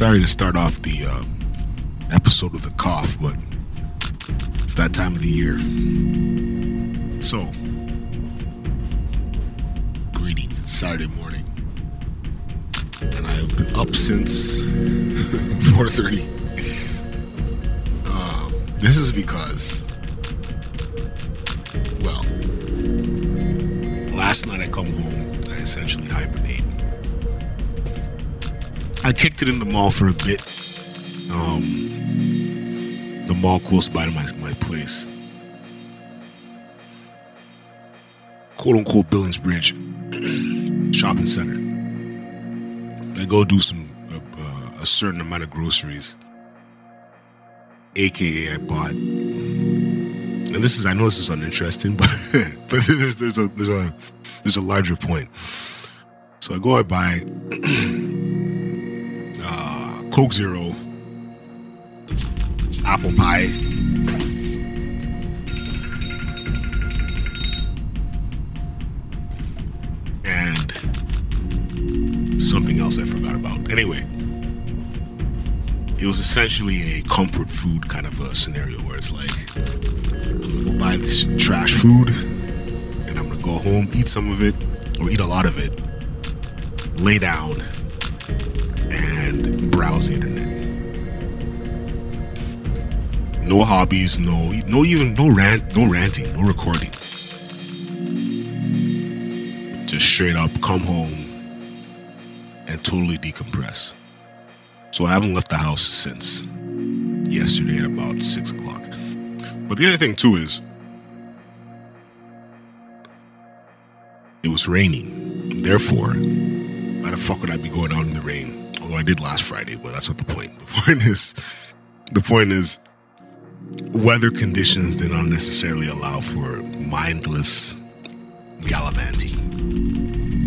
sorry to start off the um, episode with a cough, but it's that time of the year. So, greetings. It's Saturday morning, and I've been up since 4:30. Um, this is because, well, last night I come home, I kicked it in the mall for a bit. Um, the mall close by to my, my place. Quote unquote Billings Bridge shopping center. I go do some uh, a certain amount of groceries. AKA I bought and this is I know this is uninteresting, but but there's there's a there's a there's a larger point. So I go I buy uh, Coke Zero, apple pie, and something else I forgot about. Anyway, it was essentially a comfort food kind of a scenario where it's like I'm gonna go buy this trash food and I'm gonna go home, eat some of it, or eat a lot of it, lay down, browse the internet. No hobbies, no no even no rant, no ranting, no recording. Just straight up come home and totally decompress. So I haven't left the house since yesterday at about six o'clock. But the other thing too is it was raining. Therefore, why the fuck would I be going out in the rain? Although I did last Friday, but that's not the point. The point is the point is weather conditions did not necessarily allow for mindless gallivanting.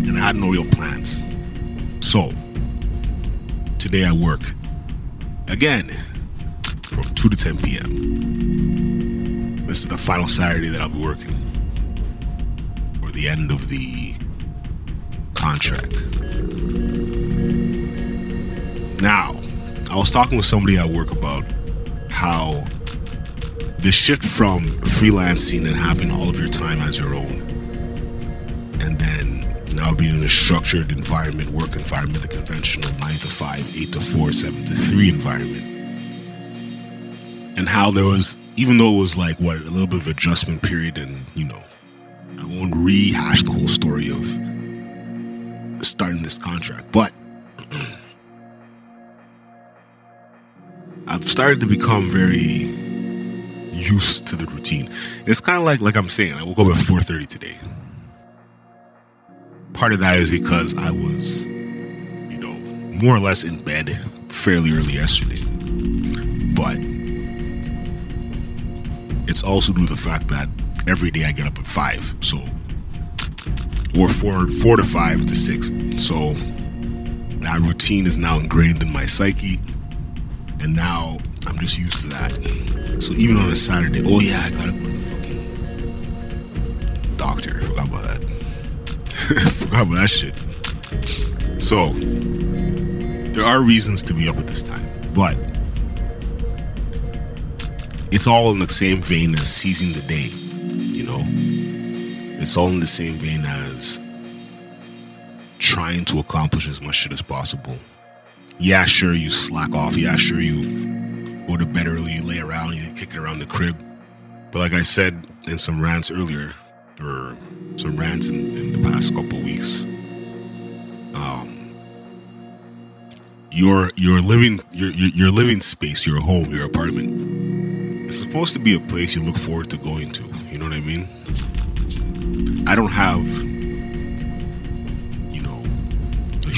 And I had no real plans. So today I work again from 2 to 10 p.m. This is the final Saturday that I'll be working or the end of the contract. Now, I was talking with somebody at work about how the shift from freelancing and having all of your time as your own and then now being in a structured environment, work environment, the conventional 9 to 5, 8 to 4, 7 to 3 environment. And how there was, even though it was like, what, a little bit of adjustment period, and, you know, I won't rehash the whole story of starting this contract, but I've started to become very used to the routine. It's kind of like, like I'm saying, I woke up at 4.30 today part of that is because I was, you know, more or less in bed fairly early yesterday. But it's also due to the fact that every day I get up at five, so or four four to five to six. So that routine is now ingrained in my psyche, and now I'm just used to that. So even on a Saturday, oh yeah, I gotta go to the fucking doctor. Forgot about that. forgot about that shit. So, there are reasons to be up at this time, but it's all in the same vein as seizing the day, you know? It's all in the same vein as trying to accomplish as much shit as possible. Yeah, sure, you slack off. Yeah, sure, you go to bed early, you lay around, you kick it around the crib. But like I said in some rants earlier, or some rants in, in the past couple weeks. Um, your your living your, your your living space, your home, your apartment, is supposed to be a place you look forward to going to. You know what I mean? I don't have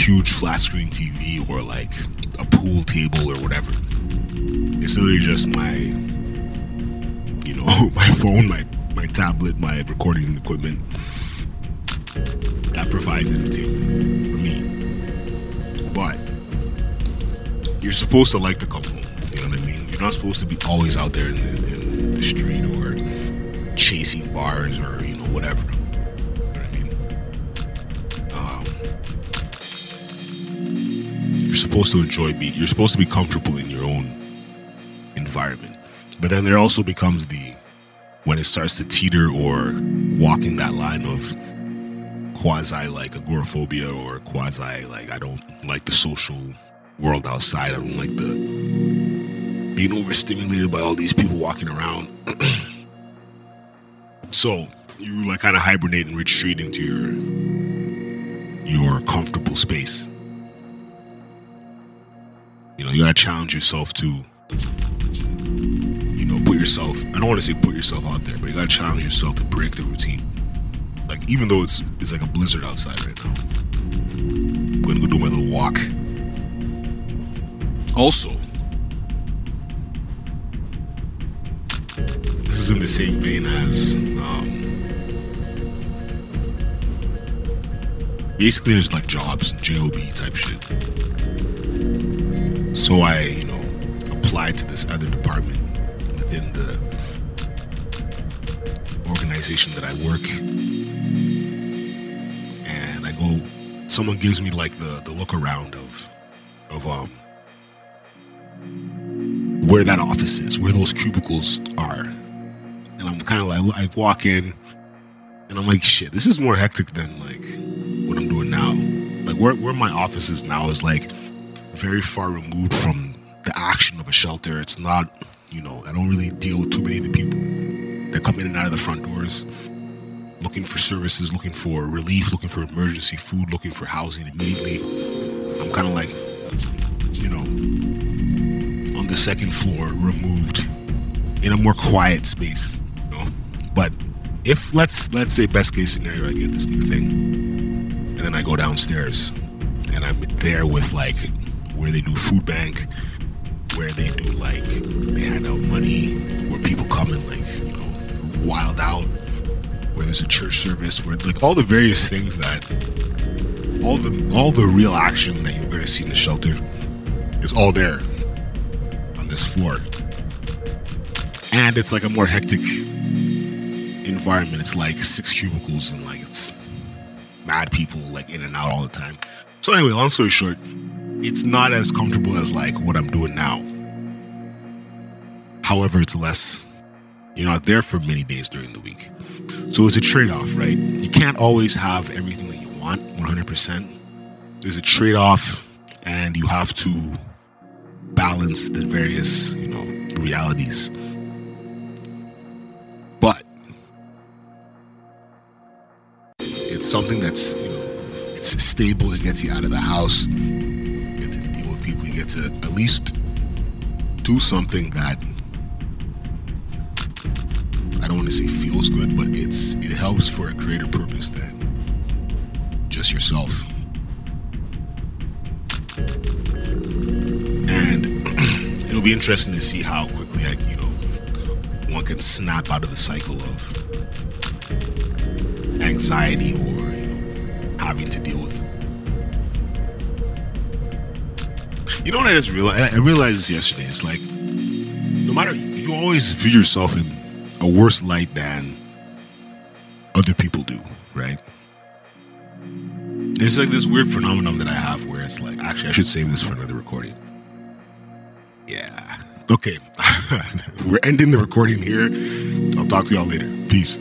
huge flat screen TV or like a pool table or whatever. It's literally just my you know my phone, my my tablet, my recording equipment. That provides entertainment for me. But you're supposed to like to come home. You know what I mean? You're not supposed to be always out there in, in, in the street or chasing bars or you know whatever. You're supposed to enjoy be you're supposed to be comfortable in your own environment. But then there also becomes the when it starts to teeter or walking that line of quasi like agoraphobia or quasi like I don't like the social world outside. I don't like the being overstimulated by all these people walking around. so you like kind of hibernate and retreat into your your comfortable space. You know, you gotta challenge yourself to you know, put yourself I don't want to say put yourself out there, but you gotta challenge yourself to break the routine. Like even though it's it's like a blizzard outside right now. I'm gonna go do my little walk. Also, this is in the same vein as um, basically there's like jobs, job type shit. So I, you know, applied to this other department within the organization that I work. And I go someone gives me like the the look around of of um where that office is, where those cubicles are. And I'm kind of like I walk in and I'm like shit, this is more hectic than like what I'm doing now. Like where where my office is now is like very far removed from the action of a shelter. It's not, you know, I don't really deal with too many of the people that come in and out of the front doors looking for services, looking for relief, looking for emergency food, looking for housing immediately. I'm kind of like, you know, on the second floor, removed in a more quiet space, you know. But if let's let's say best case scenario, I get this new thing, and then I go downstairs, and I'm there with like where they do food bank, where they do like they hand out money, where people come and like you know wild out, where there's a church service, where like all the various things that all the all the real action that you're gonna see in the shelter is all there on this floor. And it's like a more hectic environment. It's like six cubicles and like it's mad people like in and out all the time. So anyway, long story short, it's not as comfortable as like what I'm doing now. However, it's less. You're not there for many days during the week. So it's a trade off, right? You can't always have everything that you want 100%. There's a trade off, and you have to balance the various, you know, realities. But it's something that's, you know, it's stable. It gets you out of the house. People. You get to at least do something that I don't want to say feels good, but it's it helps for a greater purpose than just yourself. And it'll be interesting to see how quickly I, you know, one can snap out of the cycle of anxiety or you know having to deal You know what I just realized? I realized this yesterday. It's like no matter you always view yourself in a worse light than other people do, right? There's like this weird phenomenon that I have where it's like, actually, I should save this for another recording. Yeah. Okay. We're ending the recording here. I'll talk to y'all later. Peace.